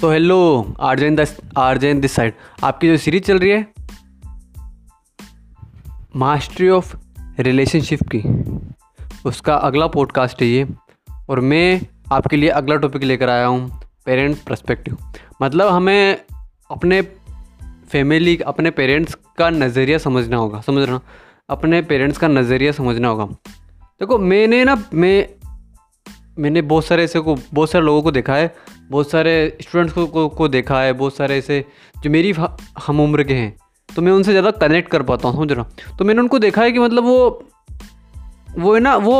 तो हेलो आरजेन दस आरजेन दिस साइड आपकी जो सीरीज़ चल रही है मास्टरी ऑफ़ रिलेशनशिप की, उसका अगला पॉडकास्ट है ये, और मैं आपके लिए अगला टॉपिक लेकर आया हूँ पेरेंट प्रस्पेक्टिव मतलब हमें अपने फैमिली अपने पेरेंट्स का नज़रिया समझना होगा, समझ रहा अपने पेरेंट्स का नज़रिया समझना होगा। देखो, मैंने ना, मैं मैंने बहुत सारे ऐसे को बहुत सारे लोगों को देखा है बहुत सारे स्टूडेंट्स को, को, को देखा है बहुत सारे ऐसे जो मेरी हम उम्र के हैं तो मैं उनसे ज़्यादा कनेक्ट कर पाता हूँ समझ रहा तो मैंने उनको देखा है कि मतलब वो वो है ना वो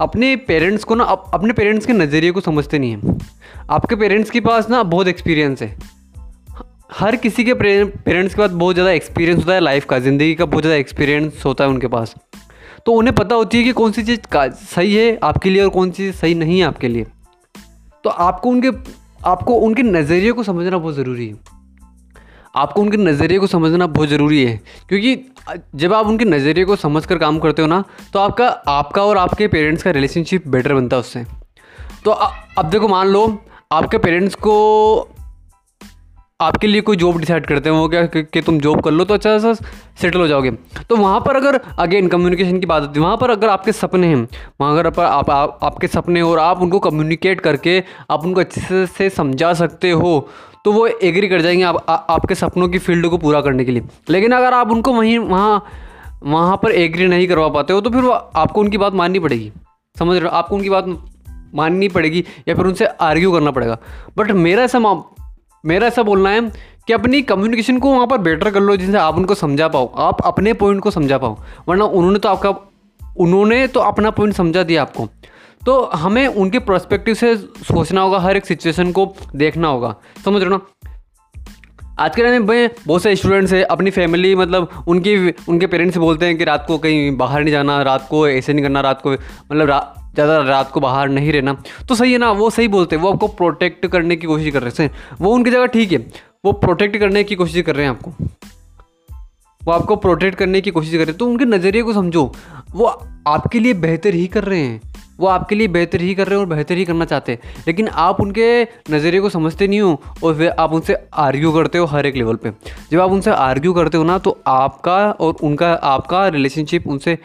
अपने पेरेंट्स को ना अप, अपने पेरेंट्स के नज़रिए को समझते नहीं हैं। आपके पेरेंट्स के पास ना बहुत एक्सपीरियंस है। हर किसी के पेरेंट्स के पास बहुत ज़्यादा एक्सपीरियंस होता है लाइफ का ज़िंदगी का बहुत ज़्यादा एक्सपीरियंस होता है उनके पास। तो उन्हें पता होती है कि कौन सी चीज़ सही है आपके लिए और कौन सी चीज़ सही नहीं है आपके लिए। तो आपको उनके आपको उनके नज़रिए को समझना बहुत ज़रूरी है। आपको उनके नज़रिए को समझना बहुत ज़रूरी है, क्योंकि जब आप उनके नज़रिए को समझ कर काम करते हो ना तो आपका आपका और आपके पेरेंट्स का रिलेशनशिप बेटर बनता है उससे। तो अब देखो मान लो, आपके पेरेंट्स को आपके लिए कोई जॉब डिसाइड करते हैं वो क्या? कि, कि तुम जॉब कर लो तो अच्छा सा सेटल हो जाओगे। तो वहाँ पर अगर अगेन कम्युनिकेशन की बात होती है वहाँ पर अगर आपके सपने हैं वहाँ अगर पर आप, आप आपके सपने और आप उनको कम्युनिकेट करके आप उनको अच्छे से, से समझा सकते हो तो वो एग्री कर जाएँगे आप, आ, आपके सपनों की फ़ील्ड को पूरा करने के लिए। लेकिन अगर आप उनको वहीं वहाँ वहाँ पर एग्री नहीं करवा पाते हो तो फिर आपको उनकी बात माननी पड़ेगी। समझ रहे हो? आपको उनकी बात माननी पड़ेगी या फिर उनसे आर्ग्यू करना पड़ेगा। बट मेरा ऐसा मेरा ऐसा बोलना है कि अपनी कम्युनिकेशन को वहाँ पर बेटर कर लो जिनसे आप उनको समझा पाओ। आप अपने पॉइंट को समझा पाओ। वरना उन्होंने तो आपका उन्होंने तो अपना पॉइंट समझा दिया आपको। तो हमें उनके प्रोस्पेक्टिव से सोचना होगा हर एक सिचुएशन को देखना होगा। समझ रहे ना? आज के टाइम में बहुत सारे स्टूडेंट्स हैं अपनी फैमिली मतलब उनकी उनके पेरेंट्स बोलते हैं कि रात को कहीं बाहर नहीं जाना रात को ऐसे नहीं करना रात को मतलब रा, ज़्यादा रात को बाहर नहीं रहना। तो सही है ना, वो सही बोलते हैं, वो आपको प्रोटेक्ट करने की कोशिश कर रहे हैं। वो उनकी जगह ठीक है, वो प्रोटेक्ट करने की कोशिश कर रहे हैं आपको। वो आपको प्रोटेक्ट करने की कोशिश कर रहे हैं। तो उनके नज़रिए को समझो, वो आपके लिए बेहतर ही कर रहे हैं। वो आपके लिए बेहतर ही कर रहे हैं और बेहतर ही करना चाहते हैं। लेकिन आप उनके नज़रिए को समझते नहीं हो और फिर आप उनसे आर्ग्यू करते हो हर एक लेवल पे। जब आप उनसे आर्ग्यू करते हो ना तो आपका और उनका, आपका रिलेशनशिप उनसे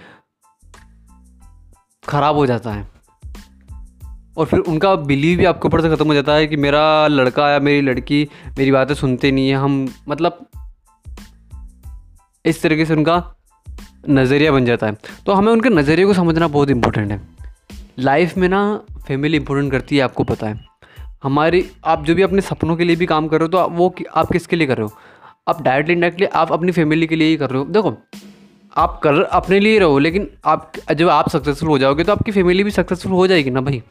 ख़राब हो जाता है। और फिर उनका बिलीव भी आपके ऊपर से ख़त्म हो जाता है कि मेरा लड़का या मेरी लड़की मेरी बातें सुनते नहीं है। हम मतलब इस तरीके से उनका नज़रिया बन जाता है। तो हमें उनके नज़रिए को समझना बहुत इंपॉर्टेंट है। लाइफ में ना फैमिली इंपॉर्टेंट करती है, आपको पता है। हमारी, आप जो भी अपने सपनों के लिए भी काम कर रहे हो तो वो आप किसके लिए कर रहे हो? आप डायरेक्टली इंडायरेक्टली आप अपनी फैमिली के लिए ही कर रहे हो। देखो आप कर अपने लिए रहो, लेकिन आप जब आप सक्सेसफुल हो जाओगे तो आपकी फैमिली भी सक्सेसफुल हो जाएगी ना भाई?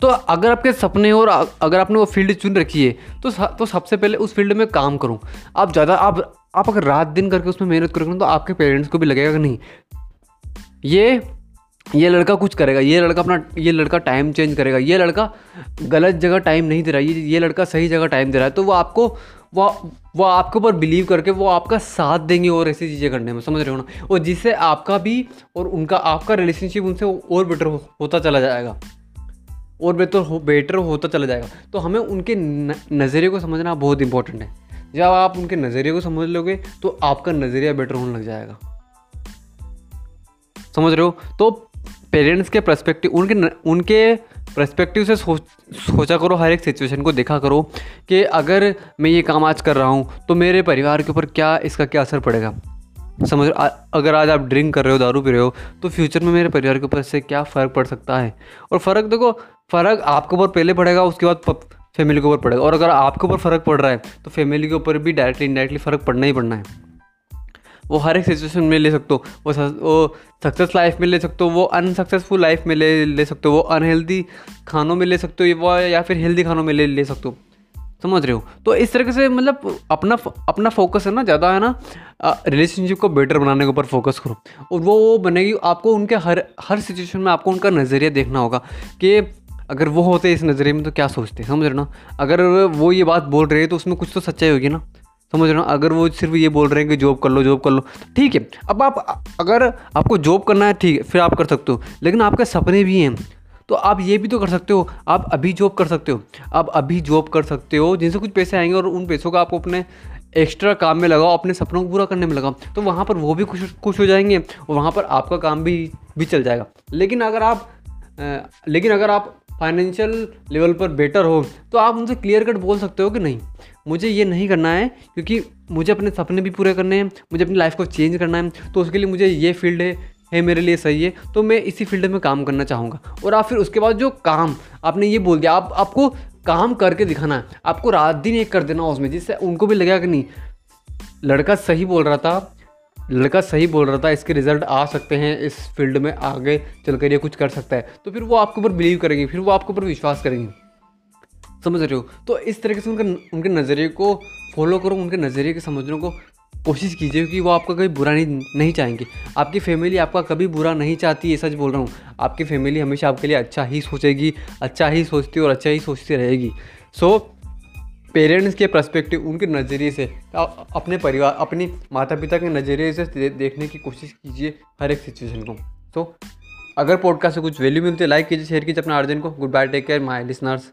तो अगर आपके सपने और अगर आपने वो फ़ील्ड चुन रखी है तो तो सबसे पहले उस फ़ील्ड में काम करूँ। आप ज़्यादा, आप आप अगर रात दिन करके उसमें मेहनत करोगे तो आपके पेरेंट्स को भी लगेगा कि नहीं, ये ये लड़का कुछ करेगा, ये लड़का अपना, ये लड़का टाइम चेंज करेगा, ये लड़का गलत जगह टाइम नहीं दे रहा, ये ये लड़का सही जगह टाइम दे रहा है तो वो आपको वो वो आपके ऊपर बिलीव करके वो आपका साथ देंगे और ऐसी चीज़ें करने में समझ रहे हो ना? और जिससे आपका भी और उनका आपका रिलेशनशिप उनसे और बेटर हो, होता चला जाएगा। और बेहतर हो बेटर होता चला जाएगा। तो हमें उनके नज़रिए को समझना बहुत इंपॉर्टेंट है। जब आप उनके नज़रिए को समझ लोगे तो आपका नज़रिया बेटर होने लग जाएगा। समझ रहे हो? तो पेरेंट्स के प्रस्पेक्टिव उनके न, उनके परस्पेक्टिव से सोच, सोचा करो, हर एक सिचुएशन को देखा करो कि अगर मैं ये काम आज कर रहा हूँ तो मेरे परिवार के ऊपर क्या, इसका क्या असर पड़ेगा? समझ अगर आज आप ड्रिंक कर रहे हो, दारू पी रहे हो तो फ्यूचर में मेरे परिवार के ऊपर इससे क्या फ़र्क पड़ सकता है? और फ़र्क देखो, फ़र्क आपके ऊपर पहले पड़ेगा, उसके बाद फैमिली के ऊपर पड़ेगा। और अगर आपके ऊपर फ़र्क पड़ रहा है तो फैमिली के ऊपर भी डायरेक्टली इनडायरेक्टली फ़र्क पड़ना ही पड़ना है। वो हर एक सिचुएशन में ले सकते हो। वो वो सक्सेस लाइफ में ले सकते हो, वो अनसक्सेसफुल लाइफ में ले ले सकते हो, वो अनहेल्दी खानों में ले सकते हो वो या फिर हेल्दी खानों में ले ले सकते हो। समझ रहे हो? तो इस तरीके से मतलब अपना अपना फोकस है ना ज़्यादा, है ना? रिलेशनशिप को बेटर बनाने के ऊपर फोकस करो। और वो वो बनेगी, आपको उनके हर हर सिचुएशन में आपको उनका नज़रिया देखना होगा कि अगर वो होते इस नज़रिए में तो क्या सोचते समझ रहे ना? अगर वो ये बात बोल रहे हैं तो उसमें कुछ तो सच्चाई होगी ना? समझ रहे हो अगर वो सिर्फ़ ये बोल रहे हैं कि जॉब कर लो जॉब कर लो, ठीक है। अब आप, अगर आपको जॉब करना है, ठीक है, फिर आप कर सकते हो, लेकिन आपके सपने भी हैं। तो आप ये भी तो कर सकते हो, आप अभी जॉब कर सकते हो। आप अभी जॉब कर सकते हो, जिनसे कुछ पैसे आएँगे और उन पैसों का आपको अपने एक्स्ट्रा काम में लगाओ, अपने सपनों को पूरा करने में लगाओ तो वहाँ पर वो भी खुश खुश हो जाएँगे और वहाँ पर आपका काम भी भी चल जाएगा। लेकिन अगर आप लेकिन अगर आप फाइनेंशियल लेवल पर बेटर हो तो आप उनसे क्लियर कट बोल सकते हो कि नहीं? मुझे ये नहीं करना है, क्योंकि मुझे अपने सपने भी पूरे करने हैं, मुझे अपनी लाइफ को चेंज करना है तो उसके लिए मुझे ये फ़ील्ड है है मेरे लिए सही है तो मैं इसी फ़ील्ड में काम करना चाहूँगा। और आप फिर उसके बाद जो काम आपने ये बोल दिया, आप, आपको काम करके दिखाना है, आपको रात दिन एक कर देना उसमें, जिससे उनको भी लगेगा कि नहीं, लड़का सही बोल रहा था लड़का सही बोल रहा था इसके रिज़ल्ट आ सकते हैं इस फ़ील्ड में आगे चल कर ये कुछ कर सकता है। तो फिर वो आपके ऊपर बिलीव करेंगे फिर वो आपके ऊपर विश्वास करेंगे। समझ रहे हो? तो इस तरीके से उनके उनके नज़रिए को फॉलो करो उनके नज़रिए के समझने को कोशिश कीजिए कि वो आपका कभी बुरा नहीं नहीं चाहेंगे। आपकी फैमिली आपका कभी बुरा नहीं चाहती ये सच बोल रहा हूँ। आपकी फैमिली हमेशा आपके लिए अच्छा ही सोचेगी अच्छा ही सोचती और अच्छा ही सोचती रहेगी। सो so, पेरेंट्स के प्रस्पेक्टिव उनके नज़रिए से अपने परिवार, अपनी माता पिता के नज़रिए से देखने की कोशिश कीजिए हर एक सिचुएशन को। तो अगर पॉडकास्ट से कुछ वैल्यू मिलती है लाइक कीजिए शेयर कीजिए अपने अर्जन को। Good bye take care my listeners